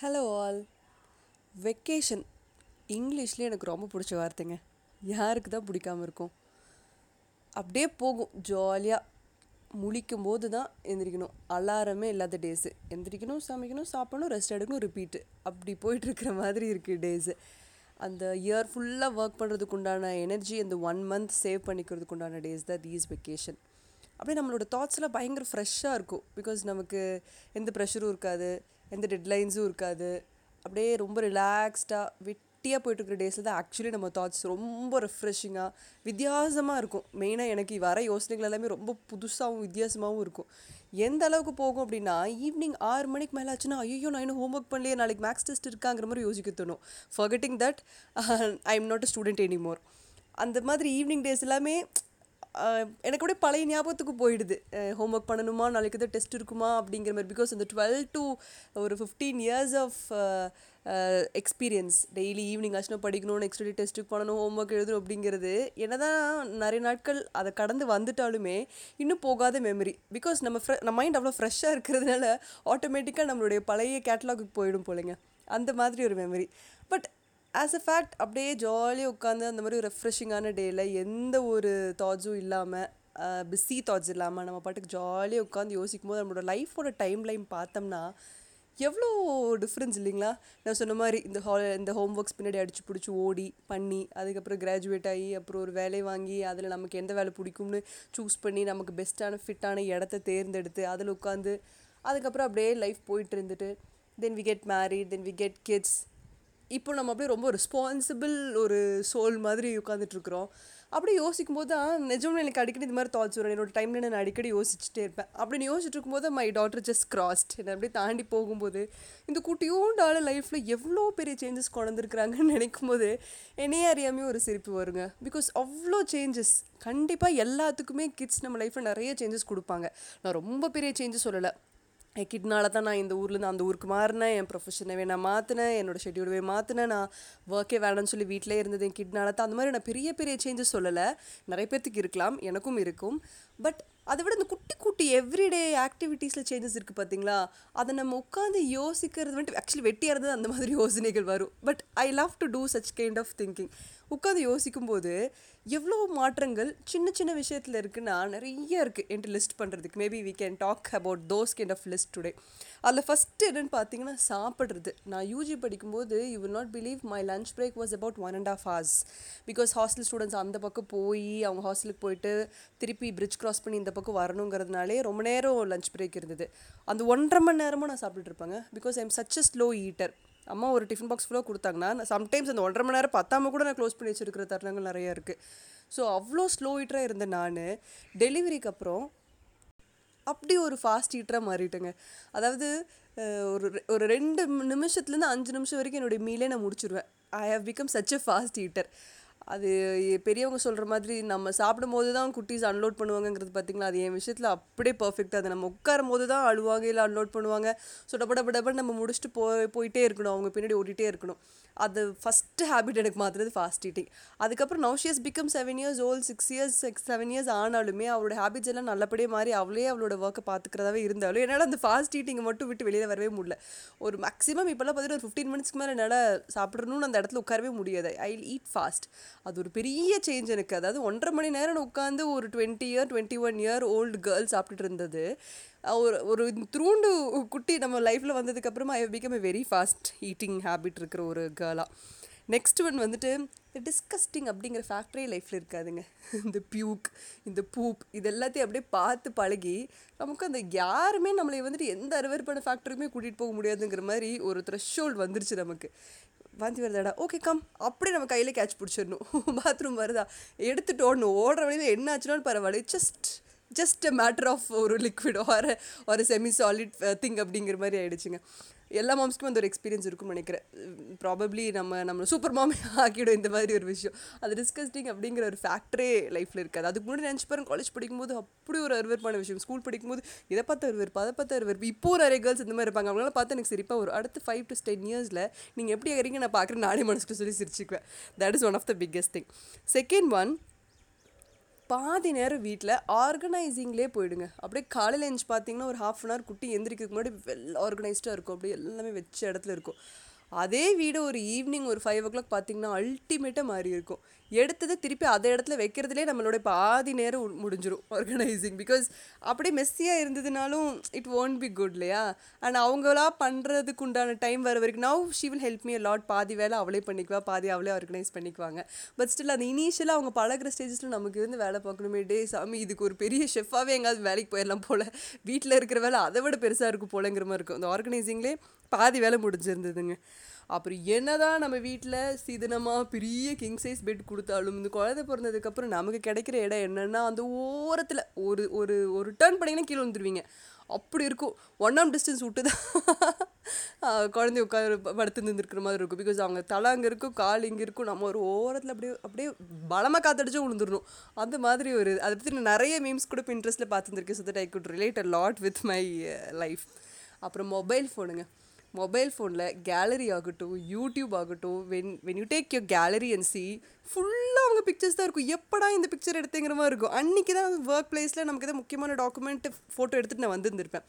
Hello all vacation இங்கிலீஷ்லேயே எனக்கு ரொம்ப பிடிச்ச வார்த்தைங்க. யாருக்கு தான் பிடிக்காம இருக்கும். அப்படியே போகும். ஜாலியாக முழிக்கும் போது தான் எந்திரிக்கணும். அலாரமே இல்லாத டேஸு எந்திரிக்கணும் சமைக்கணும் சாப்பிடணும் ரெஸ்ட் எடுக்கணும் ரிப்பீட்டு அப்படி போயிட்டுருக்கிற மாதிரி இருக்குது டேஸு அந்த இயர் ஃபுல்லாக ஒர்க் பண்ணுறதுக்கு உண்டான எனர்ஜி அந்த ஒன் மந்த் சேவ் பண்ணிக்கிறதுக்கு உண்டான டேஸ் தான் தீஸ் வெக்கேஷன் அப்படியே நம்மளோட தாட்ஸ்லாம் பயங்கர ஃப்ரெஷ்ஷாக இருக்கும். பிகாஸ் நமக்கு எந்த ப்ரெஷரும் இருக்காது. எந்த டெட்லைன்ஸும் இருக்காது. அப்படியே ரொம்ப ரிலாக்ஸ்டாக வெட்டியாக போயிட்டுருக்கிற டேஸில் தான் ஆக்சுவலி நம்ம தாட்ஸ் ரொம்ப ரெஃப்ரெஷிங்காக வித்தியாசமாக இருக்கும். மெயினாக எனக்கு வர யோசனைகள் எல்லாமே ரொம்ப புதுசாகவும் வித்தியாசமாகவும் இருக்கும். எந்த அளவுக்கு போகும் அப்படின்னா ஈவினிங் ஆறு மணிக்கு மேலே ஆச்சுன்னா ஐயோ நான் இன்னும் ஹோம்ஒர்க் பண்ணலையே நாளைக்கு மேக்ஸ் டெஸ்ட் இருக்காங்கிற மாதிரி யோசிக்க தோணும். Forgetting that I am not a student anymore அந்த மாதிரி ஈவினிங் டேஸ் எல்லாமே எனக்கு அப்படியே பழைய ஞாபகத்துக்கு போயிடுது. ஹோம்ஒர்க் பண்ணணுமா நாளைக்கு தான் டெஸ்ட் இருக்குமா அப்படிங்கிற மாதிரி. பிகாஸ் அந்த டுவெல் டு ஒரு fifteen years of experience daily evening ஆச்சுனா படிக்கணும் நெக்ஸ்ட் டே டெஸ்ட்டுக்கு பண்ணணும் ஹோம்ஒர்க் எழுதணும் அப்படிங்கிறது என்னதான் நிறைய நாட்கள் அதை கடந்து வந்துட்டாலுமே இன்னும் போகாத மெமரி பிகாஸ் நம்ம ஃப்ரெ நம்ம மைண்ட் அவ்வளோ ஃப்ரெஷ்ஷாக இருக்கிறதுனால ஆட்டோமேட்டிக்காக நம்மளுடைய பழைய கேட்டலாகுக்கு போயிடும் போலங்க. அந்த மாதிரி ஒரு memory but as a fact அப்படியே ஜாலியாக உட்காந்து அந்த மாதிரி ஒரு ரெஃப்ரெஷிங்கான டேயில் எந்த ஒரு தாட்ஸும் இல்லாமல் பிஸி தாட்ஸ் இல்லாமல் நம்ம பாட்டுக்கு ஜாலியாக உட்காந்து யோசிக்கும் போது நம்மளோட லைஃபோட டைம் லைன் பார்த்தோம்னா எவ்வளோ டிஃப்ரென்ஸ் இல்லைங்களா? நான் சொன்ன மாதிரி இந்த ஹால் இந்த ஹோம் ஒர்க்ஸ் பின்னாடி அடிச்சு பிடிச்சி ஓடி பண்ணி அதுக்கப்புறம் கிராஜுவேட் ஆகி அப்புறம் ஒரு வேலை வாங்கி அதில் நமக்கு எந்த வேலை பிடிக்கும்னு சூஸ் பண்ணி நமக்கு பெஸ்ட்டான ஃபிட்டான இடத்த தேர்ந்தெடுத்து அதில் உட்காந்து அதுக்கப்புறம் அப்படியே லைஃப் போயிட்டு இருந்துட்டு then we get married then we get kids இப்போ நம்ம அப்படியே ரொம்ப ரெஸ்பான்சிபிள் ஒரு சோல் மாதிரி உட்காந்துட்ருக்குறோம் அப்படி யோசிக்கும் போது தான் நிஜம்னு எனக்கு அடிக்கடி இந்த மாதிரி தாட்ஸ் வரும். என்னோட டைமில் நான் அடிக்கடி யோசிச்சுட்டே இருப்பேன். அப்படின்னு யோசிச்சுட்டு இருக்கும்போது மை டாட்டர் ஜஸ்ட் கிராஸ்ட் என்னை அப்படியே தாண்டி போகும்போது இந்த குட்டியோண்டால லைஃப்பில் எவ்வளோ பெரிய சேஞ்சஸ் கொண்டிருக்கிறாங்கன்னு நினைக்கும் போது என்னையே அறியாமையும் ஒரு சிரிப்பு வருங்க. பிகாஸ் அவ்வளோ சேஞ்சஸ் கண்டிப்பாக எல்லாத்துக்குமே கிட்ஸ் நம்ம லைஃப்பில் நிறைய சேஞ்சஸ் கொடுப்பாங்க. நான் ரொம்ப பெரிய சேஞ்சஸ் சொல்லலை. கிட்னால தான் நான் இந்த ஊர்லேருந்து அந்த ஊருக்கு மாறினேன். என் ப்ரொஃபஷனவே நான் மாற்றினேன் என்னோட ஷெட்யூலவே மாற்றினேன் நான் ஒர்க்கே வேணாம்னு சொல்லி வீட்டிலே இருந்தது என் கிட்னால தான். அந்த மாதிரி நான் பெரிய பெரிய சேஞ்சஸ் சொல்லலை. நிறைய பேர்த்துக்கு இருக்கலாம். எனக்கும் இருக்கும். பட் அதை விட இந்த குட்டி குட்டி எவ்ரிடே ஆக்டிவிட்டீஸில் சேஞ்சஸ் இருக்குது பார்த்தீங்களா அதை நம்ம உட்காந்து யோசிக்கிறது வந்துட்டு ஆக்சுவலி வெட்டியாக இருந்தது அந்த மாதிரி யோசனைகள் வரும். But I love to do such kind of thinking உட்காந்து யோசிக்கும்போது எவ்வளோ மாற்றங்கள் சின்ன சின்ன விஷயத்தில் இருக்குன்னா நிறைய இருக்குது என்கிட்ட லிஸ்ட் பண்ணுறதுக்கு maybe we can talk about those kind of list today அதில் ஃபஸ்ட்டு என்னென்னு பார்த்தீங்கன்னா சாப்பிட்றது. நான் யூஜி படிக்கும்போது you will not believe my lunch break was about one and half hours because hostel students அந்த பக்கம் போய் அவங்க ஹாஸ்டலுக்கு போயிட்டு திருப்பி பிரிட்ஜ் கிராஸ் பண்ணி இந்த பக்கம் வரணுங்கிறதுனாலே ரொம்ப நேரம் லஞ்ச் பிரேக் இருந்தது. அந்த ஒன்றரை மணி நேரமும் நான் சாப்பிட்டுருப்பேங்க because I'm such a slow eater அம்மா ஒரு டிஃபன் பாக்ஸ் ஃபுல்லாக கொடுத்தாங்கன்னா சம்டைம்ஸ் அந்த ஒன்றரை மணி நேரம் பத்தாம கூட நான் க்ளோஸ் பண்ணி வச்சிருக்கிற தருணங்கள் நிறையா இருக்குது ஸோ அவ்வளோ ஸ்லோ ஈட்டராக இருந்த நான். டெலிவரிக்கு அப்புறம் அப்படி ஒரு ஃபாஸ்ட் ஈட்டராக மாறிட்டேங்க. அதாவது ஒரு ஒரு ரெண்டு நிமிஷத்துலேருந்து அஞ்சு நிமிஷம் வரைக்கும் என்னுடைய மீலே நான் முடிச்சிருவேன். I have become such a fast eater அது பெரியவங்க சொல்கிற மாதிரி நம்ம சாப்பிடும் போது தான் குட்டீஸ் அன்லோட் பண்ணுவாங்கங்கிறது பார்த்திங்களா அது என் விஷயத்தில் அப்படியே பர்ஃபெக்டாக அது. நம்ம உட்காரும் போது தான் அழுவாங்க இல்லை அன்லோட் பண்ணுவாங்க. ஸோ டப்ப டப்ப டப்பன்னு நம்ம முடிச்சுட்டு போய் போயிட்டே இருக்கணும். அவங்க பின்னாடி ஓடிட்டே இருக்கணும். அது ஃபஸ்ட்டு ஹேபிட் எனக்கு மாற்றுறது ஃபாஸ்ட் ஈட்டிங் அதுக்கப்புறம் now she's become seven years old six years six seven years ஆனாலுமே அவளோட ஹேபிட்ஸ் எல்லாம் நல்லபடியாக மாறி அவளே அவளோட ஒர்க்கை பார்த்துக்கிறதாவே இருந்தாலும் என்னால் அந்த ஃபாஸ்ட் ஈட்டிங்கை மட்டும் விட்டு வெளியில் வரவே முடியல. ஒரு மேக்ஸிமம் இப்போல்லாம் பார்த்துட்டு ஒரு ஃபிஃப்டீன் மினிட்ஸ்க்கு மேலே என்னால் சாப்பிட்றணும்னு அந்த இடத்துல உட்காரவே முடியாது. ஐ ஈட் ஃபாஸ்ட் அது ஒரு பெரிய சேஞ்ச் எனக்கு. அதாவது ஒன்றரை மணி நேரம் உட்காந்து ஒரு twenty year twenty one year old girl சாப்பிட்டுட்டு இருந்தது. ஒரு ஒரு த்ரூண்டு குட்டி நம்ம லைஃப்பில் வந்ததுக்கப்புறமா I become a very fast eating habit இருக்கிற ஒரு கேர்ளாக நெக்ஸ்ட் ஒன் வந்துட்டு இந்த டிஸ்கஸ்டிங் அப்படிங்கிற ஃபேக்ட்ரி லைஃப்பில் இருக்காதுங்க. இந்த பியூக் இந்த பூப் இது எல்லாத்தையும் அப்படியே பார்த்து பழகி நமக்கு அந்த யாருமே நம்மளை வந்துட்டு எந்த அறுவறுப்பான ஃபேக்ட்ரியுமே கூட்டிகிட்டு போக முடியாதுங்கிற மாதிரி ஒரு த்ரெஷ்ஹோல்டு வந்துருச்சு நமக்கு. வாந்தி வருதாடா. ஓகே கம் அப்படியே நம்ம கையில் கேட்ச் பிடிச்சிடணும். பாத்ரூம் வருதா? எடுத்துட்டு ஓடணும். ஓடுற வழியில் என்ன ஆச்சுனாலும் பரவாயில்ல. Just just a matter of ஒரு லிக்விட் ஒரு ஒரு செமி சாலிட் திங் அப்படிங்கிற மாதிரி ஆயிடுச்சுங்க. எல்லா மாம்ஸ்க்கும் அந்த ஒரு எக்ஸ்பீரியன்ஸ் இருக்கும்னு நினைக்கிறேன். ப்ராபப்ளி நம்ம நம்ம சூப்பர் மாமே ஆக்கிடும் இந்த மாதிரி ஒரு விஷயம். அது டிஸ்கஸ்டிங் அப்படிங்கிற ஒரு ஃபேக்டரே லைஃப்பில் இருக்காது. அதுக்கு முன்னாடி நினச்சி பாருங்க காலேஜ் படிக்கும்போது அப்படி ஒரு அருவருப்பான விஷயம். ஸ்கூல் படிக்கும்போது இதை பார்த்து அருவருப்பு அதை பார்த்து அருவருப்பு. இப்போ ஒரு நிறைய கேர்ள்ஸ் இந்த மாதிரி இருப்பாங்க. அவங்களால பார்த்து எனக்கு சிரிப்பாக வரும். அடுத்து ஃபைவ் டு டென் இயர்ஸில் நீங்கள் எப்படி ஆகிறீங்க நான் பார்க்குறேன் நானே மனசுக்கு சொல்லி சிரிச்சுக்குவேன். That is one of the biggest thing second one பாதி நேரம் வீட்டில் ஆர்கனைசிங்லேயே போயிடுங்க. அப்படியே காலையில் எழுந்து பார்த்தீங்கன்னா ஒரு ஹாஃப் அன் ஹவர் குட்டி எந்திரிக்கிறதுக்கு முன்னாடி வெல் ஆர்கனைஸ்டாக இருக்கும். அப்படியே எல்லாமே வச்ச இடத்துல இருக்கும். அதே வீடு ஒரு ஈவினிங் ஒரு ஃபைவ் ஓ கிளாக் பார்த்தீங்கன்னா அல்டிமேட்டாக மாறி இருக்கும். எடுத்தது திருப்பி அதே இடத்துல வைக்கிறதுலே நம்மளோட பாதி நேரம் முடிஞ்சிடும் ஆர்கனைசிங் பிகாஸ் அப்படியே மெஸ்ஸியாக இருந்ததுனாலும் இட் ஓன்ட் பி குட் இல்லையா? அண்ட் அவங்களா பண்ணுறதுக்கு உண்டான டைம் வர வரைக்கும் now she will help me lot பாதி வேலை அவளே பண்ணிக்குவா பாதி அவளே ஆர்கனைஸ் பண்ணிக்குவாங்க. பட் ஸ்டில் அந்த இனிஷியலாக அவங்க பழகுற ஸ்டேஜஸில் நமக்கு இருந்து வேலை பார்க்கணுமே. டே சாமி இதுக்கு ஒரு பெரிய ஷெஃபாகவே எங்காவது வேலைக்கு போயிடலாம் போல். வீட்டில் இருக்கிற வேலை அதை விட பெருசாக இருக்கும் போலங்கிற மாதிரி இருக்கும். அந்த ஆர்கனைசிங்லேயே பாதி வேலை முடிஞ்சிருந்ததுங்க. அப்புறம் என்னதான் நம்ம வீட்டில் சிதனமாக பெரிய கிங் சைஸ் பெட் கொடுத்தாலும் இந்த குழந்தை பிறந்ததுக்கப்புறம் நமக்கு கிடைக்கிற இடம் என்னன்னா அந்த ஓரத்தில் ஒரு ஒரு ஒரு டர்ன் பண்ணிங்கன்னா கீழே வந்துடுவீங்க அப்படி இருக்கும். ஒன் ஆம் டிஸ்டன்ஸ் விட்டு தான் குழந்தை உட்காந்து படுத்து நின்றுருக்கிற மாதிரி இருக்கும். பிகாஸ் அவங்க தலை அங்கே இருக்கும் கால் இங்கே இருக்கும். நம்ம ஒரு ஓரத்தில் அப்படியே அப்படியே பலமாக காத்தடிச்சு விழுந்துடணும் அந்த மாதிரி ஒரு அதை பற்றி நான் நிறைய மீம்ஸ் கூட இன்ட்ரெஸ்ட்டில் பார்த்துருந்துருக்கேன். So that I could relate a lot with my life அப்புறம் மொபைல் ஃபோனுங்க மொபைல் ஃபோனில் கேலரி ஆகட்டும் யூடியூப் ஆகட்டும் when when you take your gallery and see ஃபுல்லாக அவங்க பிக்சர்ஸ் தான் இருக்கும். எப்படா இந்த பிக்சர் எடுத்தேங்கிற மாதிரி இருக்கும். அன்றைக்கி தான் ஒர்க் பிளேஸில் நமக்கு எதாவது முக்கியமான டாக்குமெண்ட் ஃபோட்டோ எடுத்துகிட்டு நான் வந்திருந்திருப்பேன்.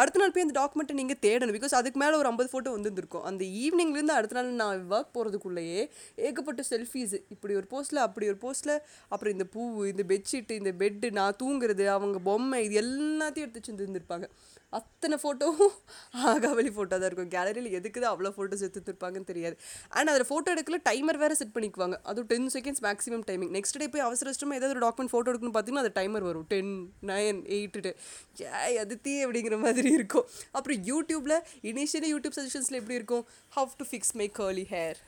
அடுத்த நாள் போய் அந்த டாக்குமெண்ட்டை நீங்கள் தேடணும். பிகாஸ் அதுக்கு மேலே ஒரு ஐம்பது ஃபோட்டோ வந்துருந்துருக்கும். அந்த ஈவினிங்லேருந்து அடுத்த நாள் நான் ஒர்க் போகிறதுக்குள்ளேயே ஏகப்பட்ட செல்ஃபீஸ் இப்படி ஒரு போஸ்ட்டில் அப்படி ஒரு போஸ்ட்டில் அப்புறம் இந்த பூ இந்த பெட்ஷீட்டு இந்த பெட்டு நான் தூங்குறது அவங்க பொம்மை இது எல்லாத்தையும் எடுத்து வச்சு இருந்திருப்பாங்க அத்தனை ஃபோட்டோவும் ஆகாவலி ஃபோட்டோ தான் இருக்கும். கேலரியில் எதுக்கு தான் அவ்வளோ ஃபோட்டோஸ் எடுத்துருப்பாங்கன்னு தெரியாது. அண்ட் அதில் ஃபோட்டோ எடுக்கல டைமர் வேறு செட் பண்ணிக்குவாங்க. அதுவும் ten seconds maximum timing next day போய் அவசர அவசரமாக ஏதாவது ஒரு டாக்குமெண்ட் ஃபோட்டோ எடுக்கணும்னு பார்த்தீங்கன்னா அது டைமர் வரும். டென் நைன் எயிட்டு ஏ அதித்தி அப்படிங்கிற மாதிரி இருக்கும். அப்புறம் யூடியூப்பில் இனிஷியலி யூடியூப் சஜஷன்ஸில் எப்படி இருக்கும்? How to fix my curly hair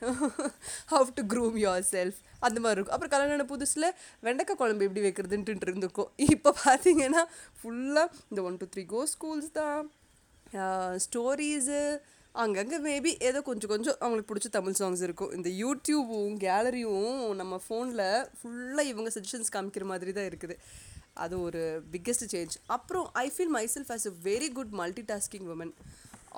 how to groom yourself அந்த மாதிரி இருக்கும். அப்புறம் கல்யாணம் புதுசில் வெண்டைக்காய் குழம்பு எப்படி வைக்கிறதுன்ட்டு இருந்திருக்கும் இப்போ பார்த்தீங்கன்னா ஃபுல்லாக இந்த one two three go schools தான். ஸ்டோரீஸு அங்கங்கே மேபி ஏதோ கொஞ்சம் கொஞ்சம் அவங்களுக்கு பிடிச்ச தமிழ் சாங்ஸ் இருக்கும். இந்த யூடியூபும் கேலரியும் நம்ம ஃபோனில் ஃபுல்லாக இவங்க சஜஷன்ஸ் காமிக்கிற மாதிரி தான் இருக்குது. அது ஒரு பிக்கெஸ்ட் சேஞ்ச் அப்புறம் I feel myself as a very good multitasking woman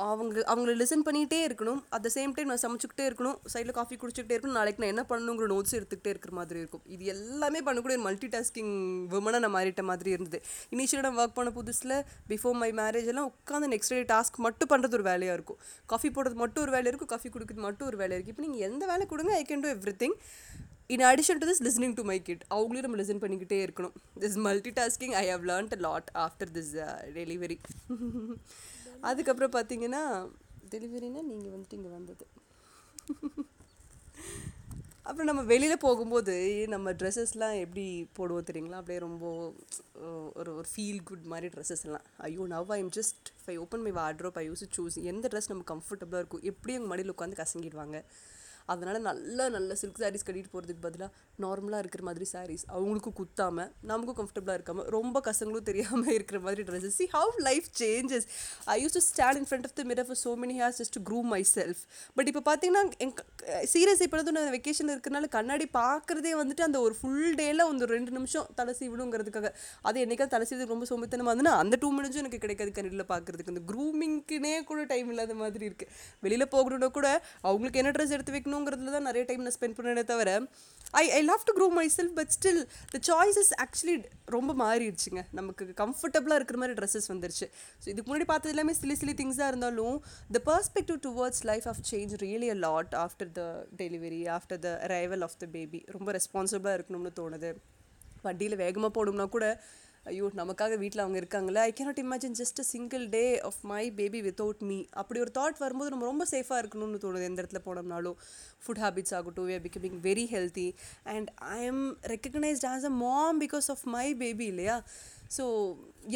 அவங்க அவங்கள லிசன் பண்ணிகிட்டே இருக்கணும். அட் த சேம் டைம் நான் சமைச்சுக்கிட்டே இருக்கணும். சைடில் காஃபி குடிச்சிக்கிட்டே இருக்கணும். நாளைக்கு நான் என்ன பண்ணணுங்கிற நோட்ஸ் எடுத்துக்கிட்டே இருக்கிற மாதிரி இருக்கும். இது எல்லாமே பண்ணக்கூடிய ஒரு மல்டி டாஸ்கிங் விமனாக நான் மாறிட்ட மாதிரி இருந்தது. இனிஷியலாக நான் ஒர்க் பண்ண புதுசில் பிஃபோர் மை மேரேஜ் எல்லாம் உட்காந்து நெக்ஸ்ட் டே டாஸ்க் மட்டும் பண்ணுறது ஒரு வேலையாக இருக்கும். காஃபி போடுறது மட்டும் ஒரு வேலை இருக்கும். காஃபி கொடுக்குறது மட்டும் ஒரு வேலை இருக்குது இப்போ நீங்கள் எந்த வேலை கொடுங்க I can do everything in addition to this listening to my kid அவங்களையும் நம்ம லிசன் பண்ணிக்கிட்டே இருக்கணும். This multitasking I have learnt lot after this delivery அதுக்கப்புறம் பார்த்தீங்கன்னா டெலிவரினா நீங்கள் வந்துட்டு இங்கே வந்தது. அப்புறம் நம்ம வெளியில் போகும்போது நம்ம ட்ரெஸ்ஸஸ்லாம் எப்படி போடுவோம் தெரியுங்களா? அப்படியே ரொம்ப ஒரு ஒரு ஃபீல் குட் மாதிரி ட்ரெஸ்ஸஸ் எல்லாம். ஐயோ now I'm just I open my wardrobe I use choose எந்த ட்ரெஸ் நம்ம கம்ஃபர்டபுளாக இருக்கும். எப்படி அவங்க மடியில் உட்காந்து கசங்கிடுவாங்க. அதனால் நல்ல நல்ல சில்க் சாரீஸ் கட்டிட்டு போகிறதுக்கு பதிலாக நார்மலாக இருக்கிற மாதிரி சாரீஸ் அவங்களுக்கும் குத்தாமல் நமக்கும் கம்ஃபர்டபுளாக இருக்காமல் ரொம்ப கசங்களும் தெரியாமல் இருக்கிற மாதிரி dresses see how life changes I used to stand in front of the mirror for so many hours just groom myself but இப்போ பார்த்தீங்கன்னா என் சீரியஸ் இப்போ வந்து நான் வெக்கேஷன் இருக்கிறனால கண்ணாடி பார்க்குறதே வந்துட்டு அந்த ஒரு ஃபுல் டேயில் ஒரு ரெண்டு நிமிஷம் தலை சீவணுங்கிறதுக்காக. அது என்றைக்காவது தலை சீவுறது ரொம்ப சோம்பேத்தனமாக இருந்ததுன்னா அந்த டூ மினிட்ஸும் எனக்கு கிடைக்காது கண்ணில் பார்க்குறதுக்கு அந்த க்ரூமிங்க்குனே கூட டைம் இல்லாத மாதிரி இருக்குது வெளியில் போகணுன்னா கூட அவங்களுக்கு என்ன ட்ரெஸ் எடுத்து வைக்கணும்? பண்ணணுங்கிறதுல தான் நிறைய டைம் நான் ஸ்பெண்ட் பண்ணனே தவிர I I love to groom myself but still the choices actually ரொம்ப மாறிடுச்சுங்க. நமக்கு கம்ஃபர்டபுளாக இருக்கிற மாதிரி ட்ரெஸ்ஸஸ் வந்துருச்சு. ஸோ இதுக்கு முன்னாடி பார்த்தது எல்லாமே சிலி சிலி திங்ஸாக இருந்தாலும் the perspective towards life of change really a lot after the delivery after the arrival of the baby ரொம்ப ரெஸ்பான்சிபிளாக இருக்கணும்னு தோணுது. வண்டியில் வேகமாக போகணும்னா கூட ஐயோ நமக்காக வீட்டில் அவங்க இருக்காங்களே I cannot imagine just a single day of my baby without me அப்படி ஒரு தாட் வரும்போது நம்ம ரொம்ப சேஃபாக இருக்கணும்னு தோணுது. எந்த இடத்துல போனோம்னாலும் ஃபுட் ஹேபிட்ஸ் ஆகட்டும் we are becoming very healthy and I am recognised as a mom because of my baby இல்லையா? ஸோ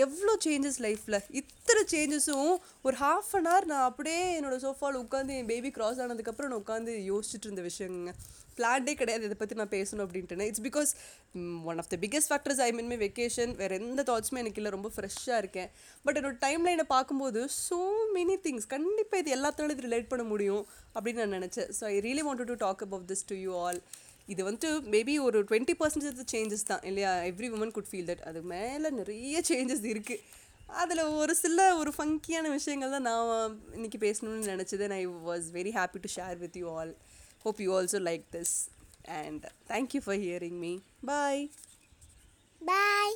எவ்வளோ சேஞ்சஸ் லைஃப்பில் இத்தனை சேஞ்சஸும் ஒரு ஹாஃப் அன் ஹவர் நான் அப்படியே என்னோடய சோஃபாவில் உட்காந்து என் பேபி கிராஸ் ஆனதுக்கப்புறம் நான் உட்காந்து யோசிச்சுட்டு இருந்த விஷயங்க. பிளான்டே கிடையாது இதை பற்றி நான் பேசணும் அப்படின்ட்டு it's because one of the biggest factors I mean my vacation வேறு எந்த தாட்ஸுமே எனக்கு இல்லை ரொம்ப ஃப்ரெஷ்ஷாக இருக்கேன். பட் என்னோட டைம் லைனை பார்க்கும்போது ஸோ மெனி திங்ஸ் கண்டிப்பாக இது எல்லாத்தினாலும் இது ரிலேட் பண்ண முடியும் அப்படின்னு நான் நினச்சேன். So I really want to talk about this to you all இது வந்துட்டு மேபி ஒரு டுவெண்ட்டி பர்சன்டேஜ் சேஞ்சஸ் தான். இல்லையா? Every woman could feel that அது மேலே நிறைய சேஞ்சஸ் இருக்குது அதில் ஒரு சில ஒரு ஃபங்கியான விஷயங்கள் தான் நான் இன்னைக்கு பேசணும்னு நினச்சது. I was very happy to share with you all hope you also like this and thank you for hearing me bye bye